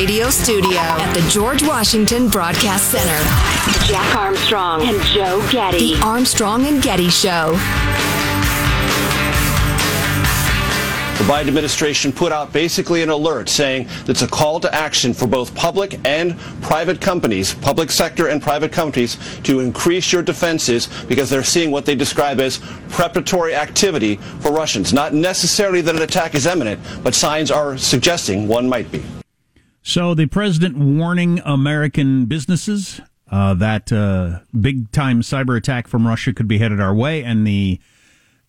radio studio at the George Washington Broadcast Center. Jack Armstrong and Joe Getty. The Armstrong and Getty Show. The Biden administration put out basically an alert saying it's a call to action for both public and private companies, public sector and private companies, to increase your defenses because they're seeing what they describe as preparatory activity for Russians. Not necessarily that an attack is imminent, but signs are suggesting one might be. So the president warning American businesses uh, that uh, big time cyber attack from Russia could be headed our way, and the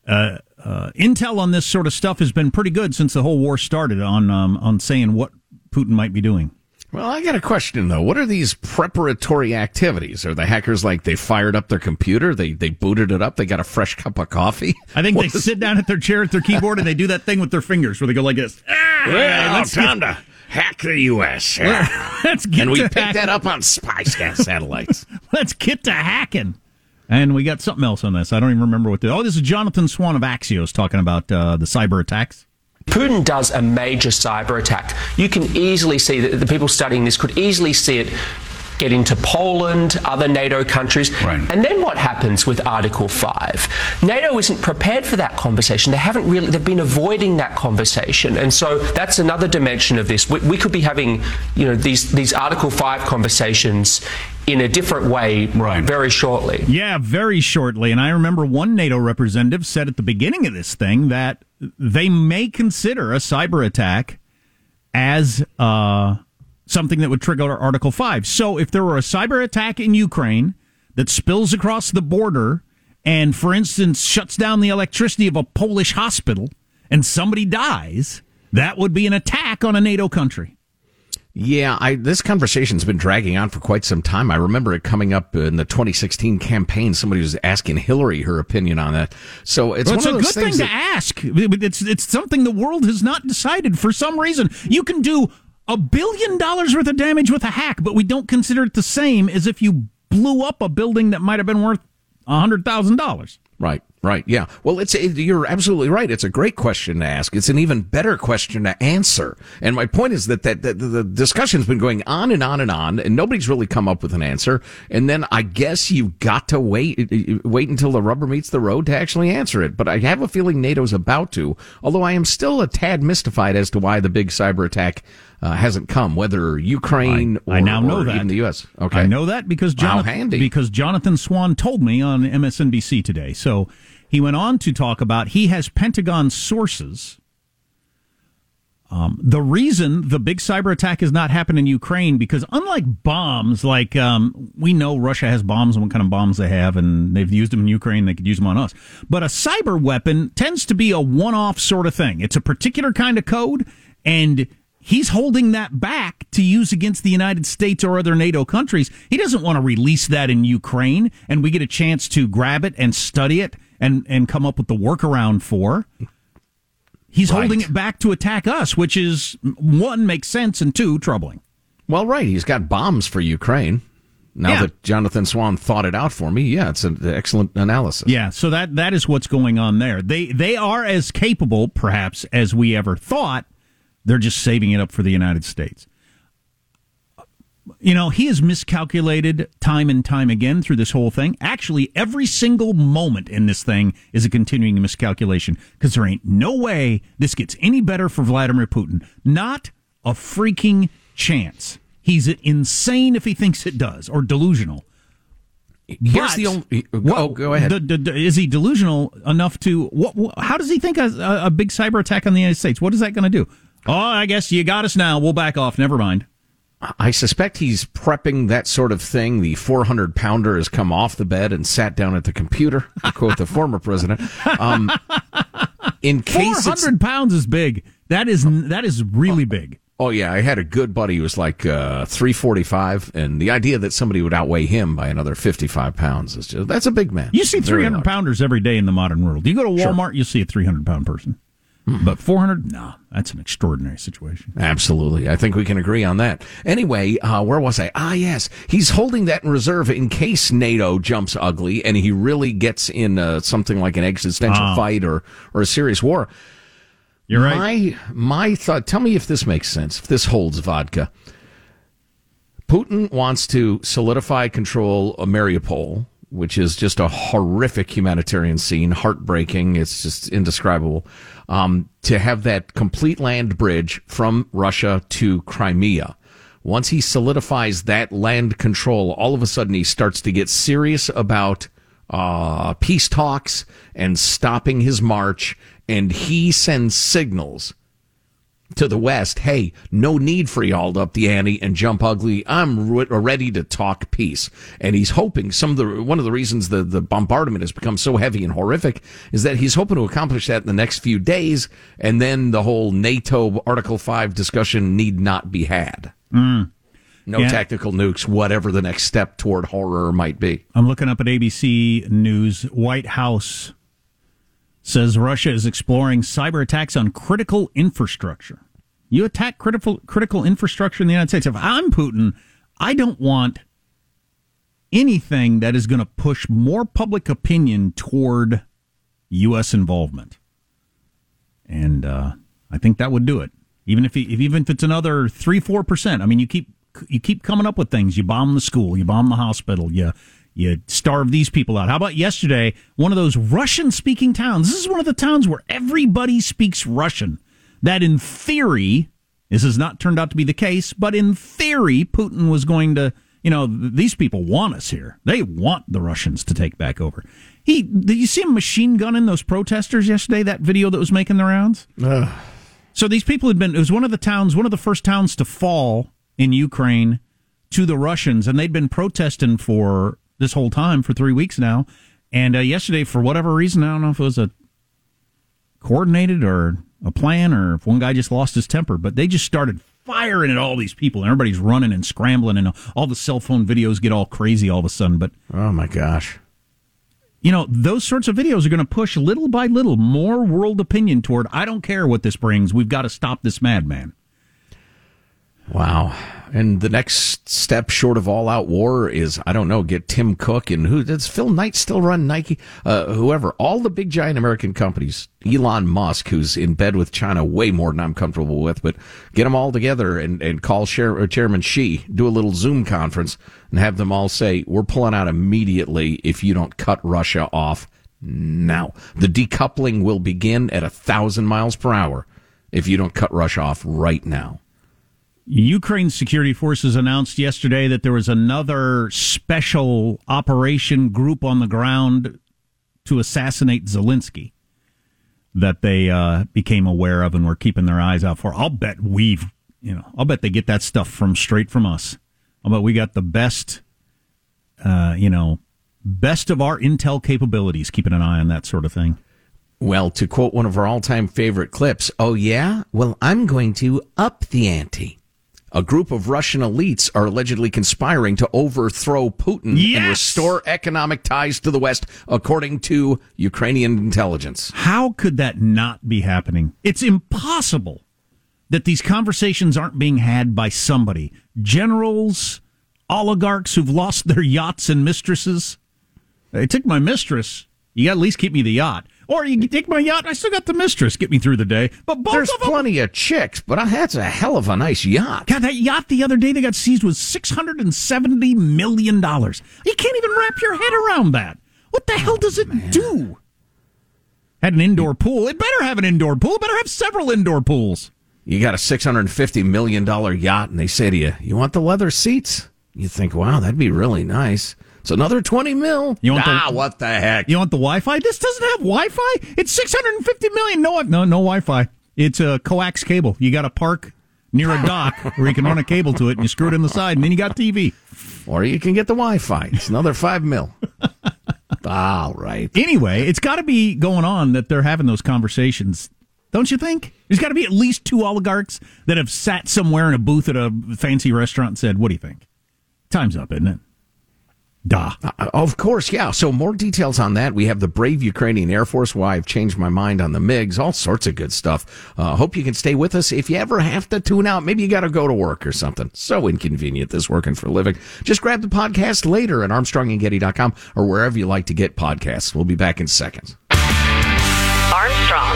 uh, uh, intel on this sort of stuff has been pretty good since the whole war started on um, on saying what Putin might be doing. Well, I got a question though. What are these preparatory activities? Are the hackers like they fired up their computer, they they booted it up, they got a fresh cup of coffee? I think what they is... sit down at their chair at their keyboard and they do that thing with their fingers where they go like this. Ah, let's time get... to hack the U.S. let's get and we picked that up on spy satellites. let's get to hacking. And we got something else on this. I don't even remember what the. Oh, this is Jonathan Swan of Axios talking about uh, the cyber attacks. Putin does a major cyber attack. You can easily see that the people studying this could easily see it get into Poland, other NATO countries. Right. And then what happens with Article 5? NATO isn't prepared for that conversation. They haven't really, they've been avoiding that conversation. And so that's another dimension of this. We, we could be having, you know, these, these Article 5 conversations in a different way right. very shortly. Yeah, very shortly. And I remember one NATO representative said at the beginning of this thing that they may consider a cyber attack as uh, something that would trigger Article 5. So if there were a cyber attack in Ukraine that spills across the border and, for instance, shuts down the electricity of a Polish hospital and somebody dies, that would be an attack on a NATO country. Yeah, I, this conversation's been dragging on for quite some time. I remember it coming up in the 2016 campaign. Somebody was asking Hillary her opinion on that. So it's, well, it's a good thing that, to ask. It's it's something the world has not decided for some reason. You can do a billion dollars worth of damage with a hack, but we don't consider it the same as if you blew up a building that might have been worth a hundred thousand dollars. Right. Right. Yeah. Well, it's you're absolutely right. It's a great question to ask. It's an even better question to answer. And my point is that that, that the discussion's been going on and on and on, and nobody's really come up with an answer. And then I guess you've got to wait wait until the rubber meets the road to actually answer it. But I have a feeling NATO's about to. Although I am still a tad mystified as to why the big cyber attack uh, hasn't come, whether Ukraine I, or, I now know that. even the U.S. Okay, I know that because Jonathan, because Jonathan Swan told me on MSNBC today. So he went on to talk about he has Pentagon sources. Um, the reason the big cyber attack has not happened in Ukraine because unlike bombs, like um, we know Russia has bombs and what kind of bombs they have, and they've used them in Ukraine, they could use them on us. But a cyber weapon tends to be a one-off sort of thing. It's a particular kind of code, and he's holding that back to use against the United States or other NATO countries. He doesn't want to release that in Ukraine and we get a chance to grab it and study it and, and come up with the workaround for. He's right. holding it back to attack us, which is one, makes sense, and two, troubling. Well, right. He's got bombs for Ukraine. Now yeah. that Jonathan Swan thought it out for me, yeah, it's an excellent analysis. Yeah, so that that is what's going on there. They they are as capable, perhaps, as we ever thought they're just saving it up for the United States. You know, he has miscalculated time and time again through this whole thing. Actually, every single moment in this thing is a continuing miscalculation because there ain't no way this gets any better for Vladimir Putin. Not a freaking chance. He's insane if he thinks it does or delusional. Here's but, the only. Oh, what, oh, go ahead. The, the, is he delusional enough to? What, how does he think a, a big cyber attack on the United States? What is that going to do? Oh, I guess you got us now. We'll back off. Never mind. I suspect he's prepping that sort of thing. The 400 pounder has come off the bed and sat down at the computer, to quote the former president. Um, in case 400 pounds is big. That is that is really big. Oh yeah, I had a good buddy who was like uh, 345, and the idea that somebody would outweigh him by another 55 pounds is just that's a big man. You see 300 pounders every day in the modern world. You go to Walmart, sure. you see a 300 pound person. Mm-hmm. But 400, no, that's an extraordinary situation. Absolutely. I think we can agree on that. Anyway, uh, where was I? Ah, yes. He's holding that in reserve in case NATO jumps ugly and he really gets in uh, something like an existential uh, fight or, or a serious war. You're right. My, my thought, tell me if this makes sense, if this holds vodka. Putin wants to solidify control of Mariupol, which is just a horrific humanitarian scene, heartbreaking. It's just indescribable. Um, to have that complete land bridge from Russia to Crimea. Once he solidifies that land control, all of a sudden he starts to get serious about uh, peace talks and stopping his march, and he sends signals to the West, hey, no need for y'all to up the ante and jump ugly. I'm re- ready to talk peace. And he's hoping some of the, one of the reasons the, the bombardment has become so heavy and horrific is that he's hoping to accomplish that in the next few days. And then the whole NATO Article 5 discussion need not be had. Mm. No yeah. tactical nukes, whatever the next step toward horror might be. I'm looking up at ABC News. White House says Russia is exploring cyber attacks on critical infrastructure. You attack critical critical infrastructure in the United States. If I'm Putin, I don't want anything that is going to push more public opinion toward U.S. involvement. And uh, I think that would do it. Even if, he, if even if it's another three four percent. I mean, you keep you keep coming up with things. You bomb the school, you bomb the hospital, you you starve these people out. How about yesterday? One of those Russian speaking towns. This is one of the towns where everybody speaks Russian. That in theory, this has not turned out to be the case, but in theory, Putin was going to, you know, these people want us here. They want the Russians to take back over. He, did you see him machine gunning those protesters yesterday? That video that was making the rounds? Ugh. So these people had been, it was one of the towns, one of the first towns to fall in Ukraine to the Russians, and they'd been protesting for this whole time for three weeks now. And uh, yesterday, for whatever reason, I don't know if it was a coordinated or a plan or if one guy just lost his temper, but they just started firing at all these people and everybody's running and scrambling and all the cell phone videos get all crazy all of a sudden. But oh my gosh. You know, those sorts of videos are going to push little by little more world opinion toward I don't care what this brings. We've got to stop this madman. Wow. And the next step short of all out war is, I don't know, get Tim Cook and who does Phil Knight still run Nike? Uh, whoever, all the big giant American companies, Elon Musk, who's in bed with China way more than I'm comfortable with, but get them all together and, and call Chair, Chairman Xi, do a little Zoom conference and have them all say, we're pulling out immediately if you don't cut Russia off now. The decoupling will begin at a thousand miles per hour if you don't cut Russia off right now. Ukraine's security forces announced yesterday that there was another special operation group on the ground to assassinate Zelensky that they uh, became aware of and were keeping their eyes out for. I'll bet we've, you know, I'll bet they get that stuff from straight from us. I'll bet we got the best, uh, you know, best of our intel capabilities, keeping an eye on that sort of thing. Well, to quote one of our all time favorite clips, oh, yeah? Well, I'm going to up the ante a group of Russian elites are allegedly conspiring to overthrow Putin yes! and restore economic ties to the West, according to Ukrainian intelligence. How could that not be happening? It's impossible that these conversations aren't being had by somebody. Generals, oligarchs who've lost their yachts and mistresses. They took my mistress. You got to at least keep me the yacht. Or you can take my yacht. I still got the mistress. Get me through the day. But both there's of them, plenty of chicks. But uh, that's a hell of a nice yacht. God, that yacht the other day they got seized was six hundred and seventy million dollars. You can't even wrap your head around that. What the oh, hell does it man. do? Had an indoor pool. It better have an indoor pool. It better have several indoor pools. You got a six hundred and fifty million dollar yacht, and they say to you, "You want the leather seats?" You think, "Wow, that'd be really nice." It's another 20 mil. You want ah, the, what the heck? You want the Wi-Fi? This doesn't have Wi-Fi. It's 650 million. No, no, no Wi-Fi. It's a coax cable. You got to park near a dock where you can run a cable to it and you screw it in the side and then you got TV. Or you can get the Wi-Fi. It's another five mil. All right. Anyway, it's got to be going on that they're having those conversations. Don't you think? There's got to be at least two oligarchs that have sat somewhere in a booth at a fancy restaurant and said, "What do you think?" Time's up, isn't it? Duh. Uh, of course, yeah. So more details on that. We have the brave Ukrainian Air Force. Why I've changed my mind on the MiGs. All sorts of good stuff. Uh, hope you can stay with us. If you ever have to tune out, maybe you got to go to work or something. So inconvenient this working for a living. Just grab the podcast later at ArmstrongandGetty.com or wherever you like to get podcasts. We'll be back in seconds. Armstrong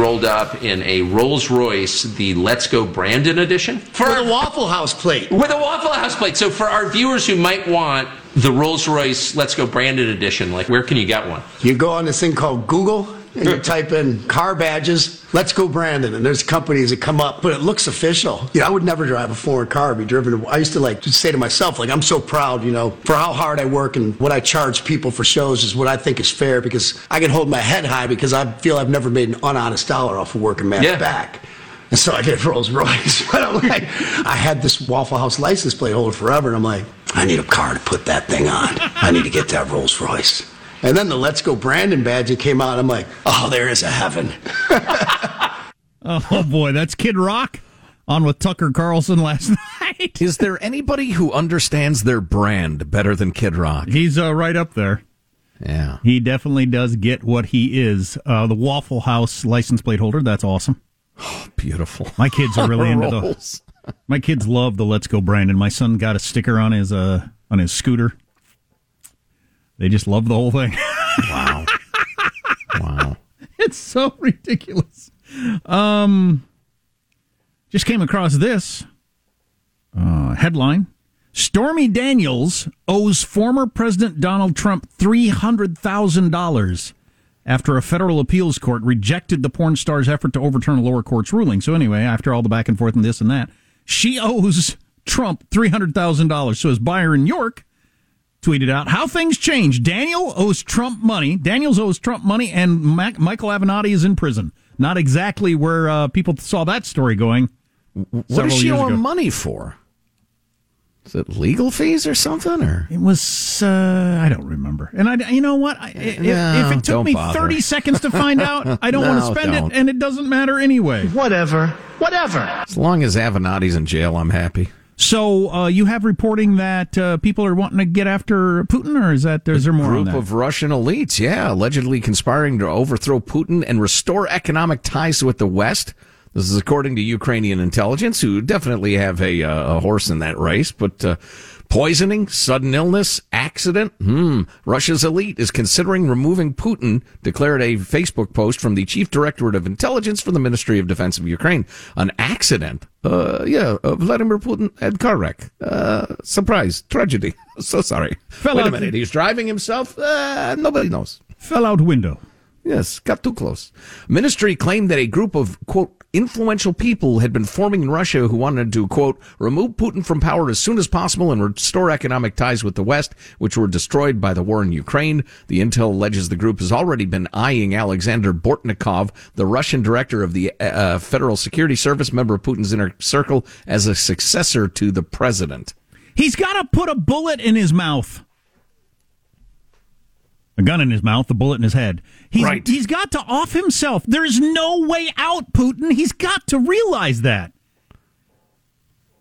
rolled up in a Rolls Royce, the Let's Go Brandon edition. For with a Waffle House plate. With a Waffle House plate. So for our viewers who might want the Rolls Royce Let's Go Brandon edition, like where can you get one? You go on this thing called Google and you type in car badges, let's go Brandon, and there's companies that come up, but it looks official. You know, I would never drive a foreign car, be driven. I used to like to say to myself, like, I'm so proud, you know, for how hard I work and what I charge people for shows is what I think is fair because I can hold my head high because I feel I've never made an unhonest dollar off of working Matt's yeah. back. And so I did Rolls Royce. but I'm like, I had this Waffle House license plate holder forever, and I'm like, I need a car to put that thing on. I need to get that Rolls Royce. And then the Let's Go Brandon badge came out. I'm like, oh, there is a heaven. oh boy, that's Kid Rock on with Tucker Carlson last night. Is there anybody who understands their brand better than Kid Rock? He's uh, right up there. Yeah, he definitely does get what he is. Uh, the Waffle House license plate holder. That's awesome. Oh, beautiful. My kids are really into those. My kids love the Let's Go Brandon. My son got a sticker on his uh on his scooter they just love the whole thing. wow. Wow. It's so ridiculous. Um, just came across this uh, headline. Stormy Daniels owes former President Donald Trump $300,000 after a federal appeals court rejected the porn star's effort to overturn a lower court's ruling. So, anyway, after all the back and forth and this and that, she owes Trump $300,000. So, his Byron York tweeted out how things change. Daniel owes Trump money. Daniels owes Trump money, and Mac- Michael Avenatti is in prison. Not exactly where uh, people saw that story going. What does she owe him money for? Is it legal fees or something? Or it was uh, I don't remember. And I, you know what? I, if, no, if, it took me bother. thirty seconds to find out, I don't no, want to spend don't. it, and it doesn't matter anyway. Whatever, whatever. As long as Avenatti's in jail, I'm happy. So uh, you have reporting that uh, people are wanting to get after Putin, or is that is there more? A group of Russian elites, yeah, allegedly conspiring to overthrow Putin and restore economic ties with the West. This is according to Ukrainian intelligence, who definitely have a, uh, a horse in that race. But uh, Poisoning, sudden illness, accident. Hmm. Russia's elite is considering removing Putin, declared a Facebook post from the chief directorate of intelligence for the Ministry of Defense of Ukraine. An accident. Uh, yeah, uh, Vladimir Putin had car wreck. Uh, surprise, tragedy. so sorry. Fell Wait a minute. He's driving himself. Uh, nobody knows. Fell out window. Yes, got too close. Ministry claimed that a group of, quote, influential people had been forming in Russia who wanted to, quote, remove Putin from power as soon as possible and restore economic ties with the West, which were destroyed by the war in Ukraine. The intel alleges the group has already been eyeing Alexander Bortnikov, the Russian director of the uh, Federal Security Service, member of Putin's inner circle, as a successor to the president. He's got to put a bullet in his mouth a gun in his mouth, a bullet in his head. He's, right. he's got to off himself. There's no way out, Putin. He's got to realize that.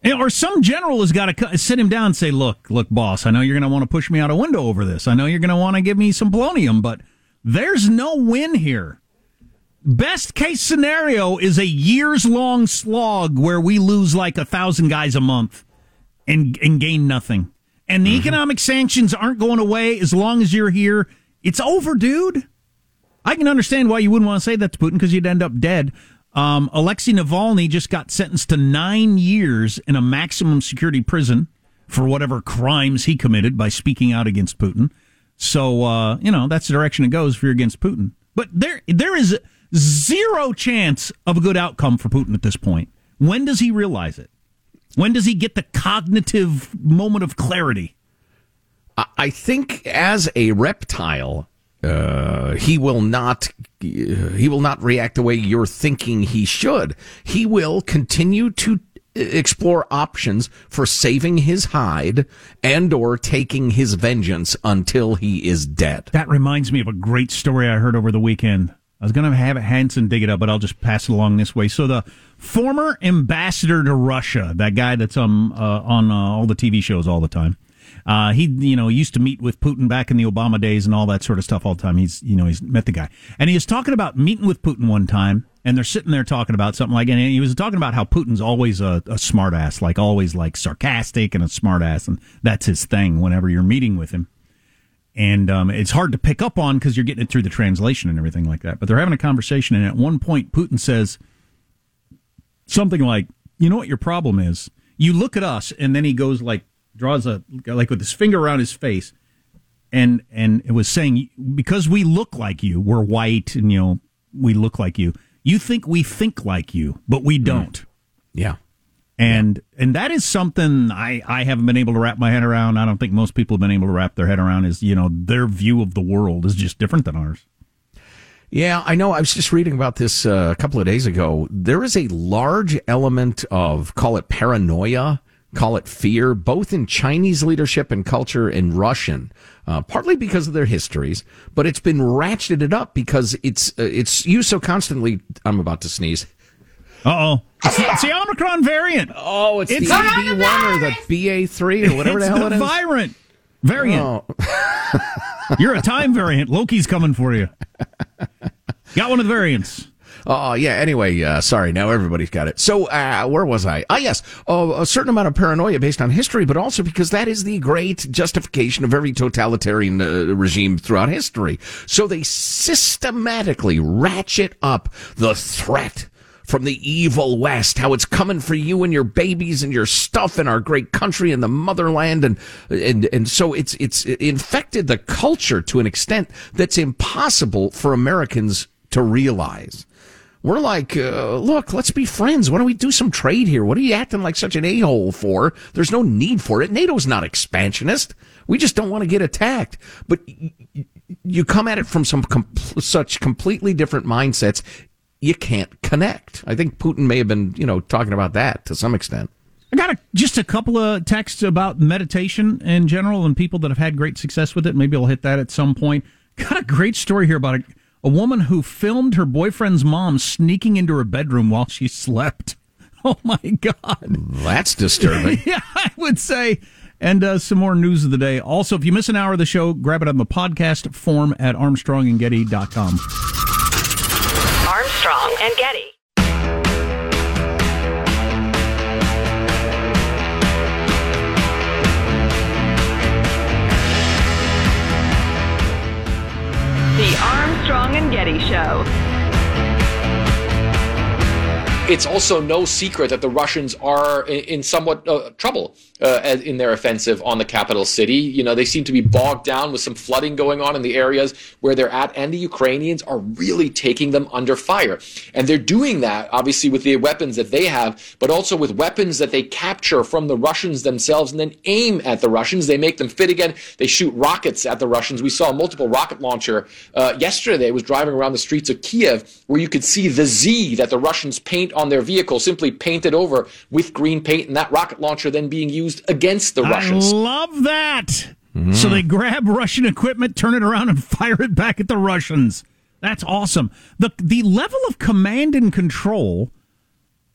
Or some general has got to sit him down and say, look, look, boss, I know you're going to want to push me out a window over this. I know you're going to want to give me some polonium, but there's no win here. Best case scenario is a years long slog where we lose like a thousand guys a month and, and gain nothing. And the mm-hmm. economic sanctions aren't going away as long as you're here it's over, dude. I can understand why you wouldn't want to say that to Putin because you'd end up dead. Um, Alexei Navalny just got sentenced to nine years in a maximum security prison for whatever crimes he committed by speaking out against Putin. So, uh, you know, that's the direction it goes if you're against Putin. But there, there is zero chance of a good outcome for Putin at this point. When does he realize it? When does he get the cognitive moment of clarity? I think as a reptile, uh, he will not he will not react the way you're thinking he should. He will continue to explore options for saving his hide and or taking his vengeance until he is dead. That reminds me of a great story I heard over the weekend. I was going to have Hanson dig it up, but I'll just pass it along this way. So the former ambassador to Russia, that guy that's um, uh, on uh, all the TV shows all the time, uh, he, you know, used to meet with Putin back in the Obama days and all that sort of stuff all the time. He's, you know, he's met the guy. And he was talking about meeting with Putin one time, and they're sitting there talking about something like, and he was talking about how Putin's always a, a smartass, like always like sarcastic and a smartass, and that's his thing whenever you're meeting with him. and um, it's hard to pick up on because you're getting it through the translation and everything like that. But they're having a conversation, and at one point, Putin says something like, "You know what your problem is? You look at us," and then he goes like draws a like with his finger around his face, and and it was saying because we look like you, we're white, and you know we look like you. You think we think like you, but we don't. Mm. Yeah and and that is something I, I haven't been able to wrap my head around. I don't think most people have been able to wrap their head around. Is you know their view of the world is just different than ours. Yeah, I know. I was just reading about this uh, a couple of days ago. There is a large element of call it paranoia, call it fear, both in Chinese leadership and culture and Russian. Uh, partly because of their histories, but it's been ratcheted up because it's uh, it's used so constantly. I'm about to sneeze uh oh. It's, the Omicron variant. Oh, it's, it's the BA1 or the BA3 or whatever the hell it is. Virant variant. Oh. You're a time variant. Loki's coming for you. Got one of the variants. Oh, yeah. Anyway, uh, sorry. Now everybody's got it. So, uh, where was I? Ah, yes. Uh, a certain amount of paranoia based on history, but also because that is the great justification of every totalitarian uh, regime throughout history. So they systematically ratchet up the threat from the evil West, how it's coming for you and your babies and your stuff and our great country and the motherland. And, and, and so it's, it's infected the culture to an extent that's impossible for Americans to realize. We're like, uh, look, let's be friends. Why don't we do some trade here? What are you acting like such an a-hole for? There's no need for it. NATO's not expansionist. We just don't want to get attacked. But you come at it from some com- such completely different mindsets you can't connect. I think Putin may have been, you know, talking about that to some extent. I got a, just a couple of texts about meditation in general and people that have had great success with it. Maybe I'll hit that at some point. Got a great story here about a, a woman who filmed her boyfriend's mom sneaking into her bedroom while she slept. Oh my God. That's disturbing. yeah, I would say. And uh, some more news of the day. Also, if you miss an hour of the show, grab it on the podcast form at armstrongandgetty.com. Armstrong and Getty. It's also no secret that the Russians are in somewhat uh, trouble uh, in their offensive on the capital city. You know, they seem to be bogged down with some flooding going on in the areas where they're at, and the Ukrainians are really taking them under fire. And they're doing that, obviously, with the weapons that they have, but also with weapons that they capture from the Russians themselves and then aim at the Russians. They make them fit again. They shoot rockets at the Russians. We saw a multiple rocket launcher uh, yesterday. It was driving around the streets of Kiev where you could see the Z that the Russians paint on their vehicle, simply painted over with green paint, and that rocket launcher then being used used against the Russians. I love that. Mm. So they grab Russian equipment, turn it around, and fire it back at the Russians. That's awesome. The the level of command and control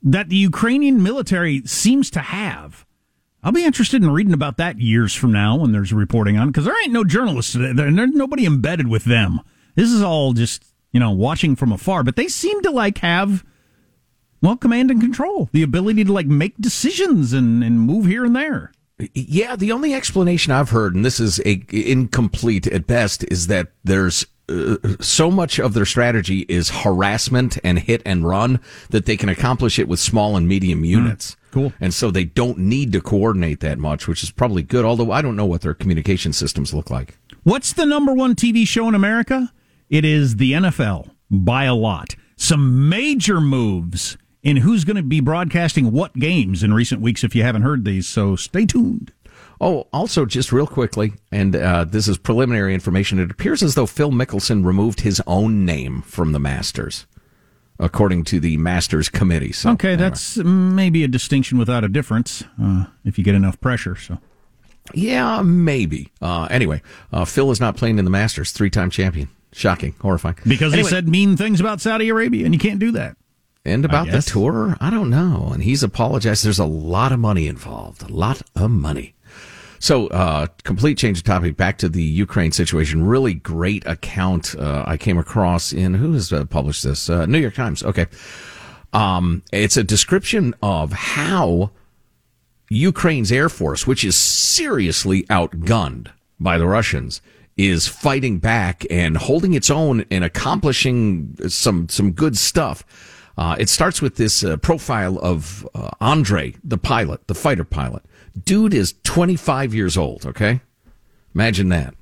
that the Ukrainian military seems to have. I'll be interested in reading about that years from now when there's reporting on because there ain't no journalists today. There's nobody embedded with them. This is all just you know watching from afar. But they seem to like have well, command and control, the ability to like make decisions and, and move here and there. Yeah, the only explanation I've heard, and this is a, incomplete at best, is that there's uh, so much of their strategy is harassment and hit and run that they can accomplish it with small and medium hmm. units. Mm, cool. And so they don't need to coordinate that much, which is probably good, although I don't know what their communication systems look like. What's the number one TV show in America? It is the NFL by a lot. Some major moves in who's going to be broadcasting what games in recent weeks if you haven't heard these. So stay tuned. Oh, also, just real quickly, and uh, this is preliminary information. It appears as though Phil Mickelson removed his own name from the Masters, according to the Masters committee. So, okay, anyway. that's maybe a distinction without a difference uh, if you get enough pressure. So, yeah, maybe. Uh, anyway, uh, Phil is not playing in the Masters. Three-time champion. Shocking, horrifying. Because anyway. he said mean things about Saudi Arabia, and you can't do that. And about the tour, I don't know. And he's apologized. There's a lot of money involved, a lot of money. So, uh, complete change of topic. Back to the Ukraine situation. Really great account uh, I came across in who has uh, published this? Uh, New York Times. Okay, um, it's a description of how Ukraine's air force, which is seriously outgunned by the Russians, is fighting back and holding its own and accomplishing some some good stuff. Uh, it starts with this uh, profile of uh, Andre, the pilot, the fighter pilot. Dude is 25 years old. Okay, imagine that.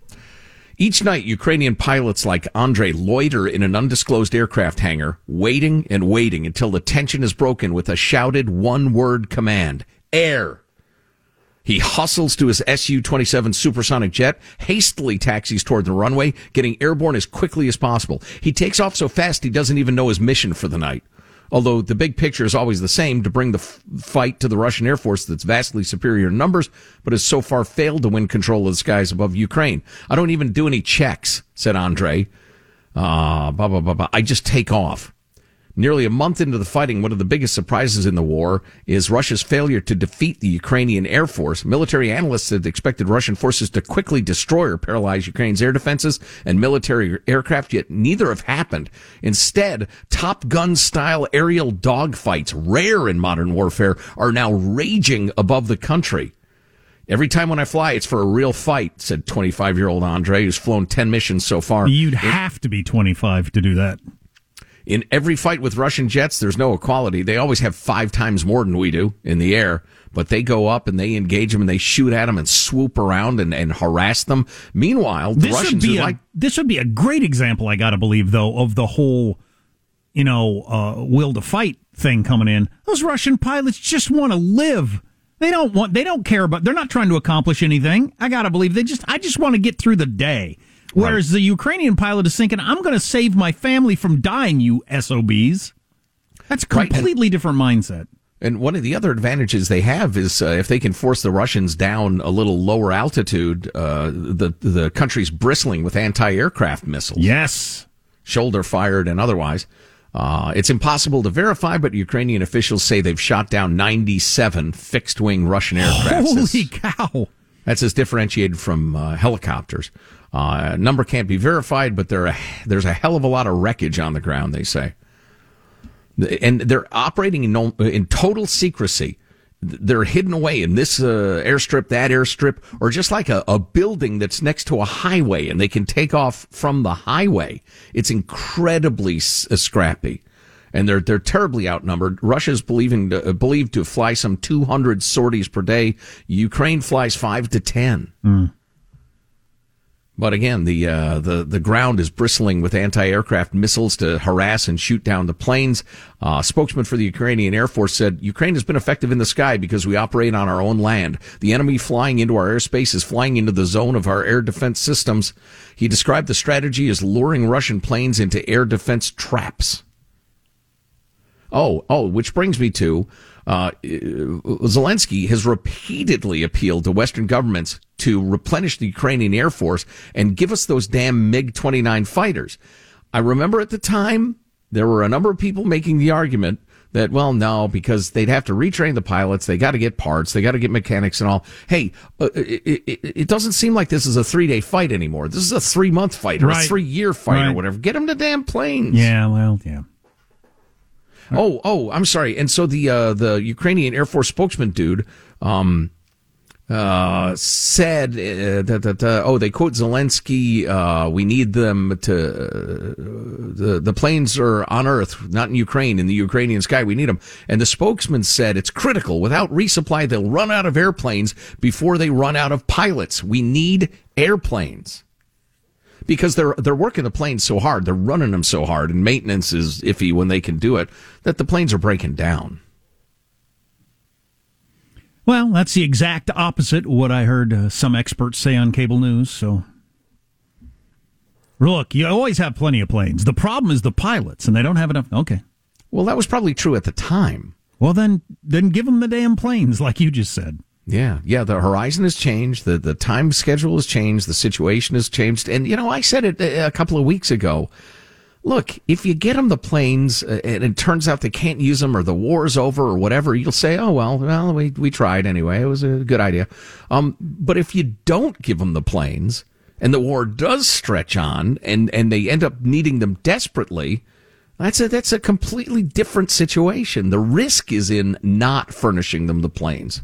Each night, Ukrainian pilots like Andre loiter in an undisclosed aircraft hangar, waiting and waiting until the tension is broken with a shouted one word command air. He hustles to his Su 27 supersonic jet, hastily taxis toward the runway, getting airborne as quickly as possible. He takes off so fast he doesn't even know his mission for the night. Although the big picture is always the same to bring the f- fight to the Russian Air Force that's vastly superior in numbers, but has so far failed to win control of the skies above Ukraine. I don't even do any checks, said Andre. Uh, blah, blah, blah, blah. I just take off. Nearly a month into the fighting, one of the biggest surprises in the war is Russia's failure to defeat the Ukrainian Air Force. Military analysts had expected Russian forces to quickly destroy or paralyze Ukraine's air defenses and military aircraft, yet neither have happened. Instead, Top Gun style aerial dogfights, rare in modern warfare, are now raging above the country. Every time when I fly, it's for a real fight, said 25 year old Andre, who's flown 10 missions so far. You'd have to be 25 to do that. In every fight with Russian jets, there's no equality. They always have five times more than we do in the air, but they go up and they engage them and they shoot at them and swoop around and, and harass them. Meanwhile, the this Russians would be are a, like, this would be a great example. I got to believe though of the whole, you know, uh, will to fight thing coming in. Those Russian pilots just want to live. They don't want. They don't care about. They're not trying to accomplish anything. I got to believe they just. I just want to get through the day. Whereas right. the Ukrainian pilot is thinking, I'm going to save my family from dying, you SOBs. That's a completely right. different mindset. And one of the other advantages they have is uh, if they can force the Russians down a little lower altitude, uh, the the country's bristling with anti-aircraft missiles. Yes, shoulder fired and otherwise. Uh, it's impossible to verify, but Ukrainian officials say they've shot down 97 fixed-wing Russian aircraft. Holy cow! That's as differentiated from uh, helicopters. Uh, number can't be verified, but there are, there's a hell of a lot of wreckage on the ground, they say. And they're operating in, in total secrecy. They're hidden away in this uh, airstrip, that airstrip, or just like a, a building that's next to a highway and they can take off from the highway. It's incredibly uh, scrappy and they're they're terribly outnumbered. Russia's believing to, uh, believed to fly some 200 sorties per day. Ukraine flies five to ten. Mm. But again, the uh, the the ground is bristling with anti-aircraft missiles to harass and shoot down the planes. Uh, spokesman for the Ukrainian Air Force said Ukraine has been effective in the sky because we operate on our own land. The enemy flying into our airspace is flying into the zone of our air defense systems. He described the strategy as luring Russian planes into air defense traps. Oh, oh, which brings me to uh, Zelensky has repeatedly appealed to Western governments to replenish the Ukrainian Air Force and give us those damn MiG 29 fighters. I remember at the time there were a number of people making the argument that, well, no, because they'd have to retrain the pilots. They got to get parts. They got to get mechanics and all. Hey, uh, it, it, it, doesn't seem like this is a three day fight anymore. This is a three month fight or right. a three year fight right. or whatever. Get them to damn planes. Yeah, well, yeah. Oh, oh, I'm sorry. And so the uh, the Ukrainian Air Force spokesman dude um, uh, said uh, that, that oh they quote Zelensky. Uh, we need them to uh, the the planes are on Earth, not in Ukraine, in the Ukrainian sky. We need them. And the spokesman said it's critical. Without resupply, they'll run out of airplanes before they run out of pilots. We need airplanes because they're they're working the planes so hard, they're running them so hard, and maintenance is iffy when they can do it that the planes are breaking down. Well, that's the exact opposite of what I heard uh, some experts say on cable news. So, look, you always have plenty of planes. The problem is the pilots, and they don't have enough. Okay. Well, that was probably true at the time. Well, then, then give them the damn planes, like you just said. Yeah, yeah. The horizon has changed. The the time schedule has changed. The situation has changed. And you know, I said it a couple of weeks ago. Look, if you get them the planes uh, and it turns out they can't use them or the war's over or whatever, you'll say, "Oh well, well we we tried anyway. It was a good idea." Um, but if you don't give them the planes and the war does stretch on and and they end up needing them desperately, that's a that's a completely different situation. The risk is in not furnishing them the planes.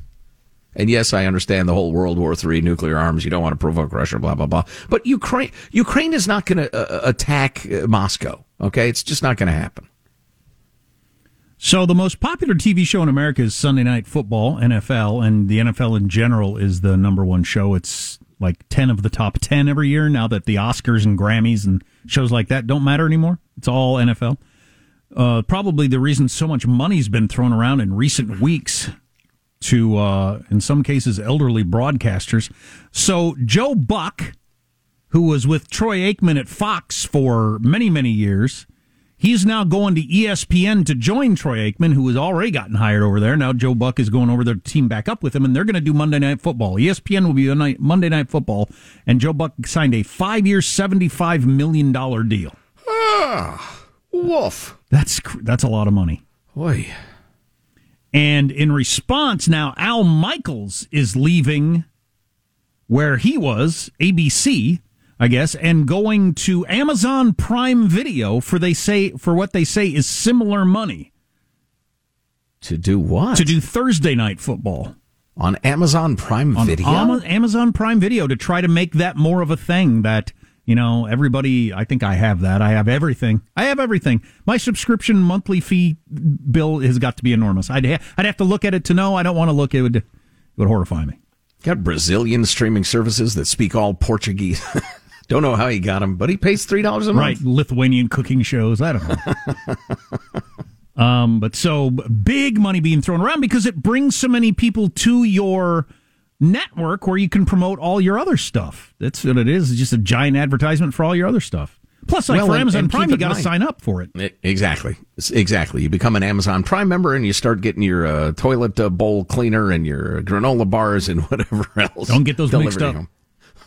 And yes, I understand the whole World War III nuclear arms. You don't want to provoke Russia, blah blah blah. But Ukraine, Ukraine is not going to uh, attack uh, Moscow. Okay, it's just not going to happen. So the most popular TV show in America is Sunday Night Football, NFL, and the NFL in general is the number one show. It's like 10 of the top 10 every year now that the Oscars and Grammys and shows like that don't matter anymore. It's all NFL. Uh, probably the reason so much money's been thrown around in recent weeks to, uh, in some cases, elderly broadcasters. So Joe Buck, who was with Troy Aikman at Fox for many, many years, he's now going to ESPN to join Troy Aikman, who has already gotten hired over there. Now Joe Buck is going over their team back up with him, and they're going to do Monday Night Football. ESPN will be on Monday Night Football, and Joe Buck signed a five-year, seventy-five million dollar deal. Ah, woof. That's that's a lot of money. Boy. And in response, now Al Michaels is leaving where he was, ABC, I guess, and going to Amazon Prime Video for they say for what they say is similar money. To do what? To do Thursday night football on Amazon Prime Video. on. Amazon Prime Video to try to make that more of a thing that you know, everybody, I think I have that. I have everything. I have everything. My subscription monthly fee bill has got to be enormous. I'd, ha- I'd have to look at it to know. I don't want to look. It would, it would horrify me. Got Brazilian streaming services that speak all Portuguese. don't know how he got them, but he pays $3 a month. Right. Lithuanian cooking shows. I don't know. um, but so big money being thrown around because it brings so many people to your network where you can promote all your other stuff. That's what it is. It's just a giant advertisement for all your other stuff. Plus, like well, for and, Amazon and Prime, you got to sign up for it. Exactly, exactly. You become an Amazon Prime member, and you start getting your uh, toilet uh, bowl cleaner and your granola bars and whatever else. Don't get those mixed up.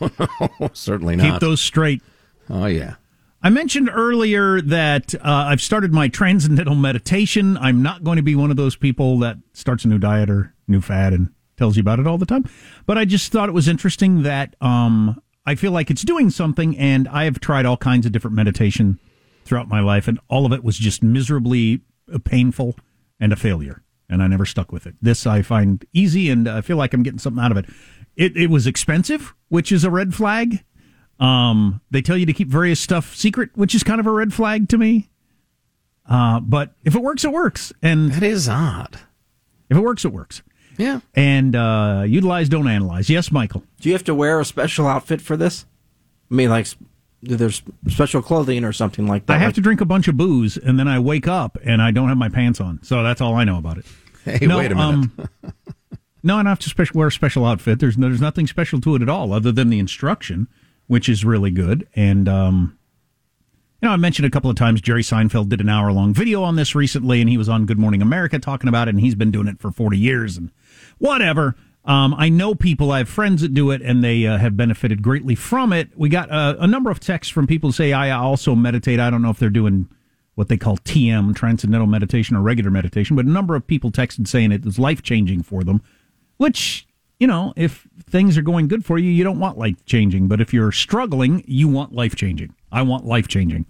no, certainly not. Keep those straight. Oh yeah. I mentioned earlier that uh, I've started my transcendental meditation. I'm not going to be one of those people that starts a new diet or new fad and tells you about it all the time. But I just thought it was interesting that um, I feel like it's doing something, and I have tried all kinds of different meditation throughout my life, and all of it was just miserably uh, painful and a failure. And I never stuck with it. This I find easy, and I feel like I'm getting something out of it. It, it was expensive, which is a red flag. Um, they tell you to keep various stuff secret, which is kind of a red flag to me. Uh, but if it works, it works. And that is odd. If it works, it works. Yeah. And uh, utilize, don't analyze. Yes, Michael. Do you have to wear a special outfit for this? I mean, like, there's special clothing or something like that. I have like... to drink a bunch of booze, and then I wake up and I don't have my pants on. So that's all I know about it. Hey, no, wait a minute. Um, no, I don't have to special, wear a special outfit. There's there's nothing special to it at all, other than the instruction, which is really good. And um, you know, I mentioned a couple of times Jerry Seinfeld did an hour long video on this recently, and he was on Good Morning America talking about it, and he's been doing it for 40 years and whatever. Um, I know people, I have friends that do it, and they uh, have benefited greatly from it. We got uh, a number of texts from people who say, I also meditate. I don't know if they're doing what they call TM, transcendental meditation, or regular meditation, but a number of people texted saying it was life changing for them, which, you know, if things are going good for you, you don't want life changing. But if you're struggling, you want life changing. I want life changing.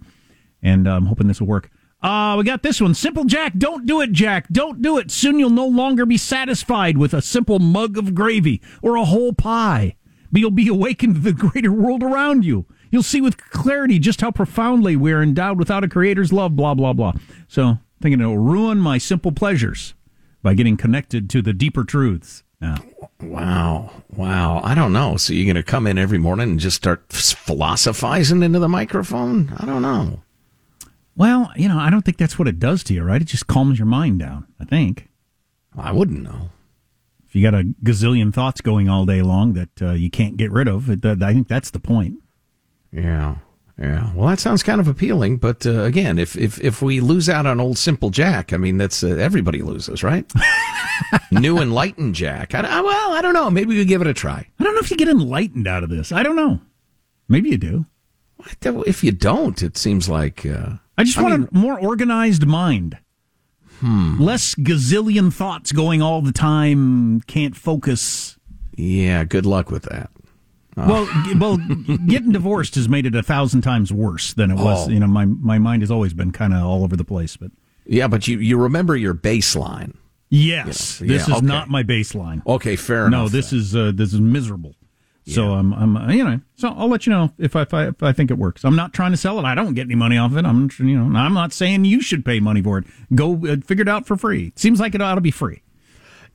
And I'm hoping this will work. Uh, we got this one. Simple Jack, don't do it, Jack. Don't do it. Soon you'll no longer be satisfied with a simple mug of gravy or a whole pie. But you'll be awakened to the greater world around you. You'll see with clarity just how profoundly we are endowed without a creator's love, blah, blah, blah. So, thinking it'll ruin my simple pleasures by getting connected to the deeper truths. Now. Wow. I don't know. So you're going to come in every morning and just start philosophizing into the microphone? I don't know. Well, you know, I don't think that's what it does to you, right? It just calms your mind down, I think. I wouldn't know. If you got a gazillion thoughts going all day long that uh, you can't get rid of, it, uh, I think that's the point. Yeah. Yeah. Well, that sounds kind of appealing, but uh, again, if, if if we lose out on old simple Jack, I mean, that's uh, everybody loses, right? New enlightened Jack. I, I, well, I don't know. Maybe we give it a try. I don't know if you get enlightened out of this. I don't know. Maybe you do. If you don't, it seems like uh, I just I want mean, a more organized mind. Hmm. Less gazillion thoughts going all the time, can't focus. Yeah, good luck with that. Oh. Well, well, getting divorced has made it a thousand times worse than it was. Oh. You know, my my mind has always been kind of all over the place, but yeah, but you you remember your baseline. Yes, You know, this yeah, is okay. not my baseline. Okay, fair No, enough. this is uh, this is miserable. So I'm, I'm, uh, you know, so I'll let you know if I, if I if I think it works. I'm not trying to sell it. I don't get any money off of it. I'm, you know, I'm not saying you should pay money for it. Go uh, figure it out for free. Seems like it ought to be free.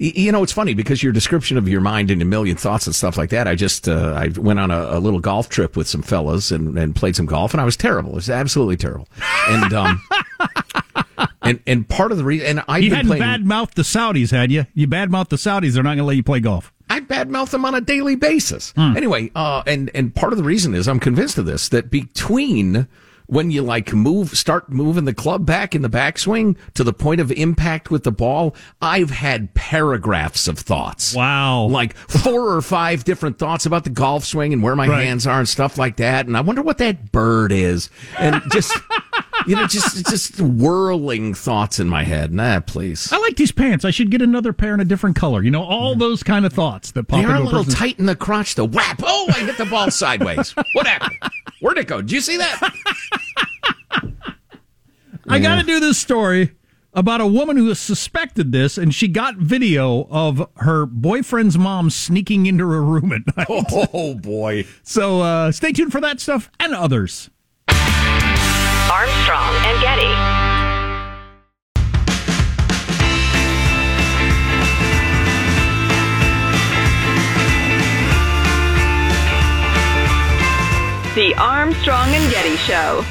You know, it's funny because your description of your mind and a million thoughts and stuff like that. I just uh, I went on a, a little golf trip with some fellas and, and played some golf, and I was terrible. It was absolutely terrible. And um, and and part of the reason, and I've you hadn't playing. bad mouthed the Saudis, had you? You bad mouthed the Saudis. They're not going to let you play golf. I badmouth them on a daily basis. Hmm. Anyway, uh, and and part of the reason is I'm convinced of this that between when you like move, start moving the club back in the backswing to the point of impact with the ball, I've had paragraphs of thoughts. Wow, like four or five different thoughts about the golf swing and where my Right. hands are and stuff like that. And I wonder what that bird is, and just. You know, just just whirling thoughts in my head. Nah, please. I like these pants. I should get another pair in a different color. You know, all those kind of thoughts that pop They are a a little person's- tight in the crotch. The whap! Oh, I hit the ball sideways. What happened? Where'd it go? Did you see that? I got to do this story about a woman who suspected this, and she got video of her boyfriend's mom sneaking into her room at night. Oh boy! So uh, stay tuned for that stuff and others. Armstrong and Getty. The Armstrong and Getty Show.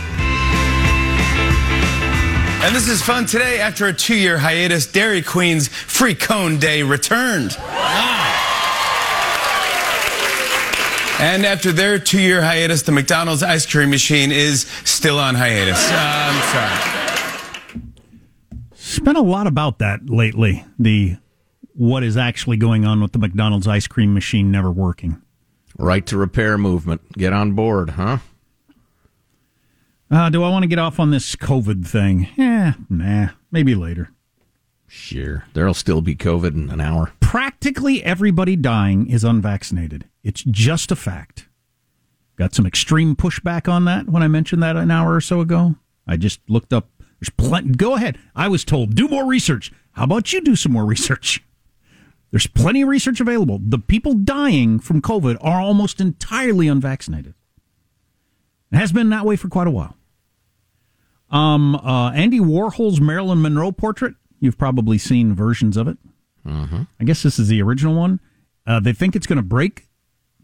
And this is fun today. After a two year hiatus, Dairy Queen's Free Cone Day returned. And after their two year hiatus, the McDonald's ice cream machine is still on hiatus. Uh, I'm sorry. It's been a lot about that lately. The what is actually going on with the McDonald's ice cream machine never working. Right to repair movement. Get on board, huh? Uh, do I want to get off on this COVID thing? Yeah, nah, maybe later. Sure. There'll still be COVID in an hour. Practically everybody dying is unvaccinated. It's just a fact. Got some extreme pushback on that when I mentioned that an hour or so ago. I just looked up. There's plenty. Go ahead. I was told do more research. How about you do some more research? There's plenty of research available. The people dying from COVID are almost entirely unvaccinated. It has been that way for quite a while. Um, uh, Andy Warhol's Marilyn Monroe portrait. You've probably seen versions of it. Mm-hmm. I guess this is the original one. Uh, they think it's going to break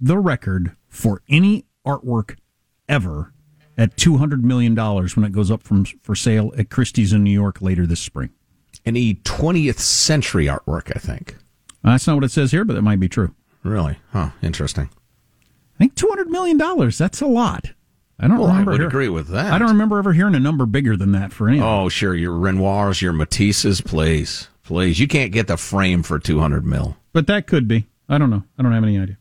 the record for any artwork ever at two hundred million dollars when it goes up from for sale at Christie's in New York later this spring. Any 20th century artwork, I think. That's not what it says here, but that might be true. Really? Huh. Interesting. I think two hundred million dollars. That's a lot. I don't Well, I would hear- agree with that. I don't remember ever hearing a number bigger than that for any. Oh, sure. Your Renoirs, your Matisses, please. Please. You can't get the frame for 200 mil. But that could be. I don't know. I don't have any idea.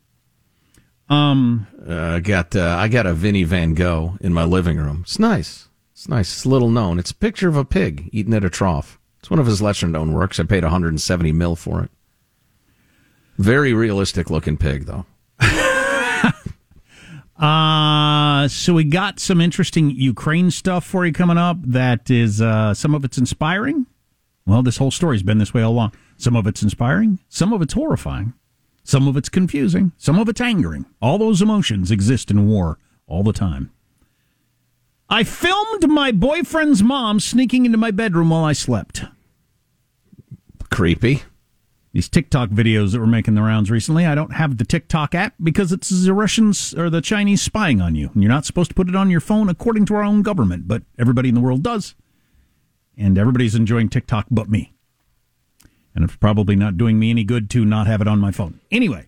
Um, Uh, I got uh, I got a Vinnie Van Gogh in my living room. It's nice. It's nice. It's little known. It's a picture of a pig eating at a trough. It's one of his lesser known works. I paid 170 mil for it. Very realistic looking pig, though. Uh, so we got some interesting Ukraine stuff for you coming up. That is, uh, some of it's inspiring. Well, this whole story's been this way all along. Some of it's inspiring, some of it's horrifying, some of it's confusing, some of it's angering. All those emotions exist in war all the time. I filmed my boyfriend's mom sneaking into my bedroom while I slept. Creepy. These TikTok videos that were making the rounds recently. I don't have the TikTok app because it's the Russians or the Chinese spying on you. And you're not supposed to put it on your phone according to our own government, but everybody in the world does. And everybody's enjoying TikTok but me. And it's probably not doing me any good to not have it on my phone. Anyway,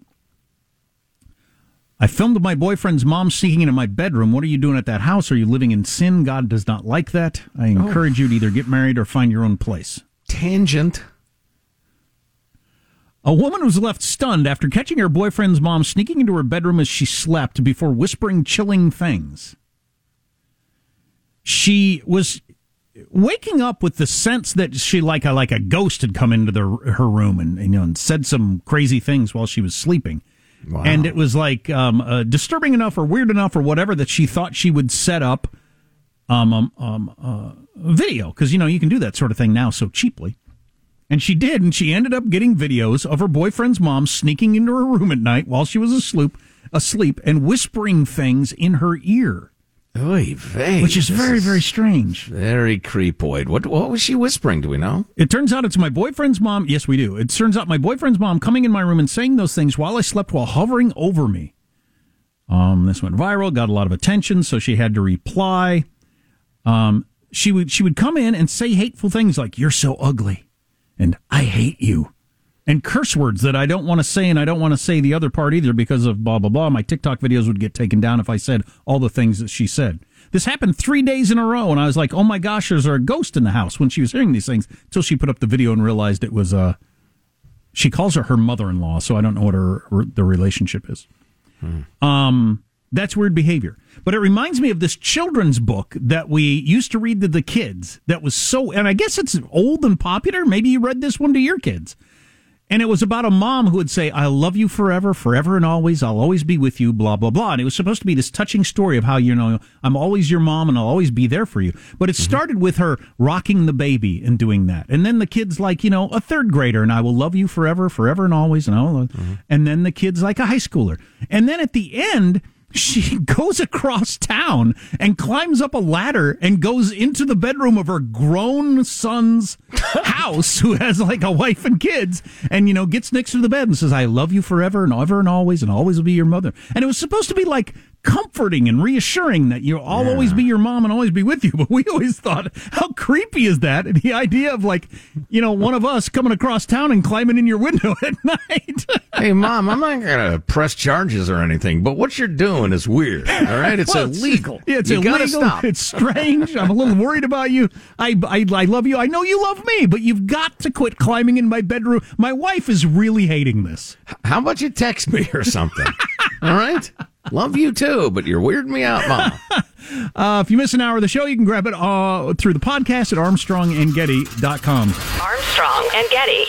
I filmed my boyfriend's mom sneaking into my bedroom. What are you doing at that house? Are you living in sin? God does not like that. I oh. encourage you to either get married or find your own place. Tangent. A woman was left stunned after catching her boyfriend's mom sneaking into her bedroom as she slept before whispering chilling things. She was waking up with the sense that she like a like a ghost had come into the, her room and, you know and said some crazy things while she was sleeping. Wow. And it was like um, uh, disturbing enough or weird enough or whatever that she thought she would set up um, um, um, uh, video because you know you can do that sort of thing now so cheaply And she did, and she ended up getting videos of her boyfriend's mom sneaking into her room at night while she was asleep, asleep and whispering things in her ear. Oy vey. Which is very, very strange. Very creepoid. What what was she whispering? Do we know? It turns out it's my boyfriend's mom. Yes, we do. It turns out my boyfriend's mom coming in my room and saying those things while I slept while hovering over me. Um, this went viral, got a lot of attention, so she had to reply. Um, she would she would come in and say hateful things like "You're so ugly," and "I hate you," and curse words that I don't want to say, and I don't want to say the other part either because of blah blah blah. My TikTok videos would get taken down if I said all the things that she said. This happened three days in a row, and I was like, "Oh my gosh, there's a ghost in the house." When she was hearing these things, until she put up the video and realized it was uh, she calls her her mother-in-law, so I don't know what her, her the relationship is. Um, that's weird behavior. But it reminds me of this children's book that we used to read to the kids that was so, and I guess it's old and popular. Maybe you read this one to your kids. And it was about a mom who would say, I love you forever, forever and always. I'll always be with you, blah, blah, blah. And it was supposed to be this touching story of how, you know, I'm always your mom and I'll always be there for you. But it mm-hmm. started with her rocking the baby and doing that. And then the kid's like, you know, a third grader and I will love you forever, forever and always. And, all. Mm-hmm. and then the kid's like a high schooler. And then at the end, she goes across town and climbs up a ladder and goes into the bedroom of her grown son's house who has like a wife and kids and you know gets next to the bed and says i love you forever and ever and always and always will be your mother. And it was supposed to be like comforting and reassuring that you i'll always be your mom and always be with you but we always thought how creepy is that and the idea of like you know one of us coming across town and climbing in your window at night hey, mom, I'm not gonna press charges or anything, but what you're doing is weird. All right, it's Well, illegal. Yeah, it's you illegal. It's strange. I'm a little worried about you. I, I I love you. I know you love me, but you've got to quit climbing in my bedroom. My wife is really hating this. How about you text me or something? All right. Love you too, but you're weirding me out, mom. Uh, if you miss an hour of the show, you can grab it uh, through the podcast at armstrongandgetty.com. Armstrong and Getty.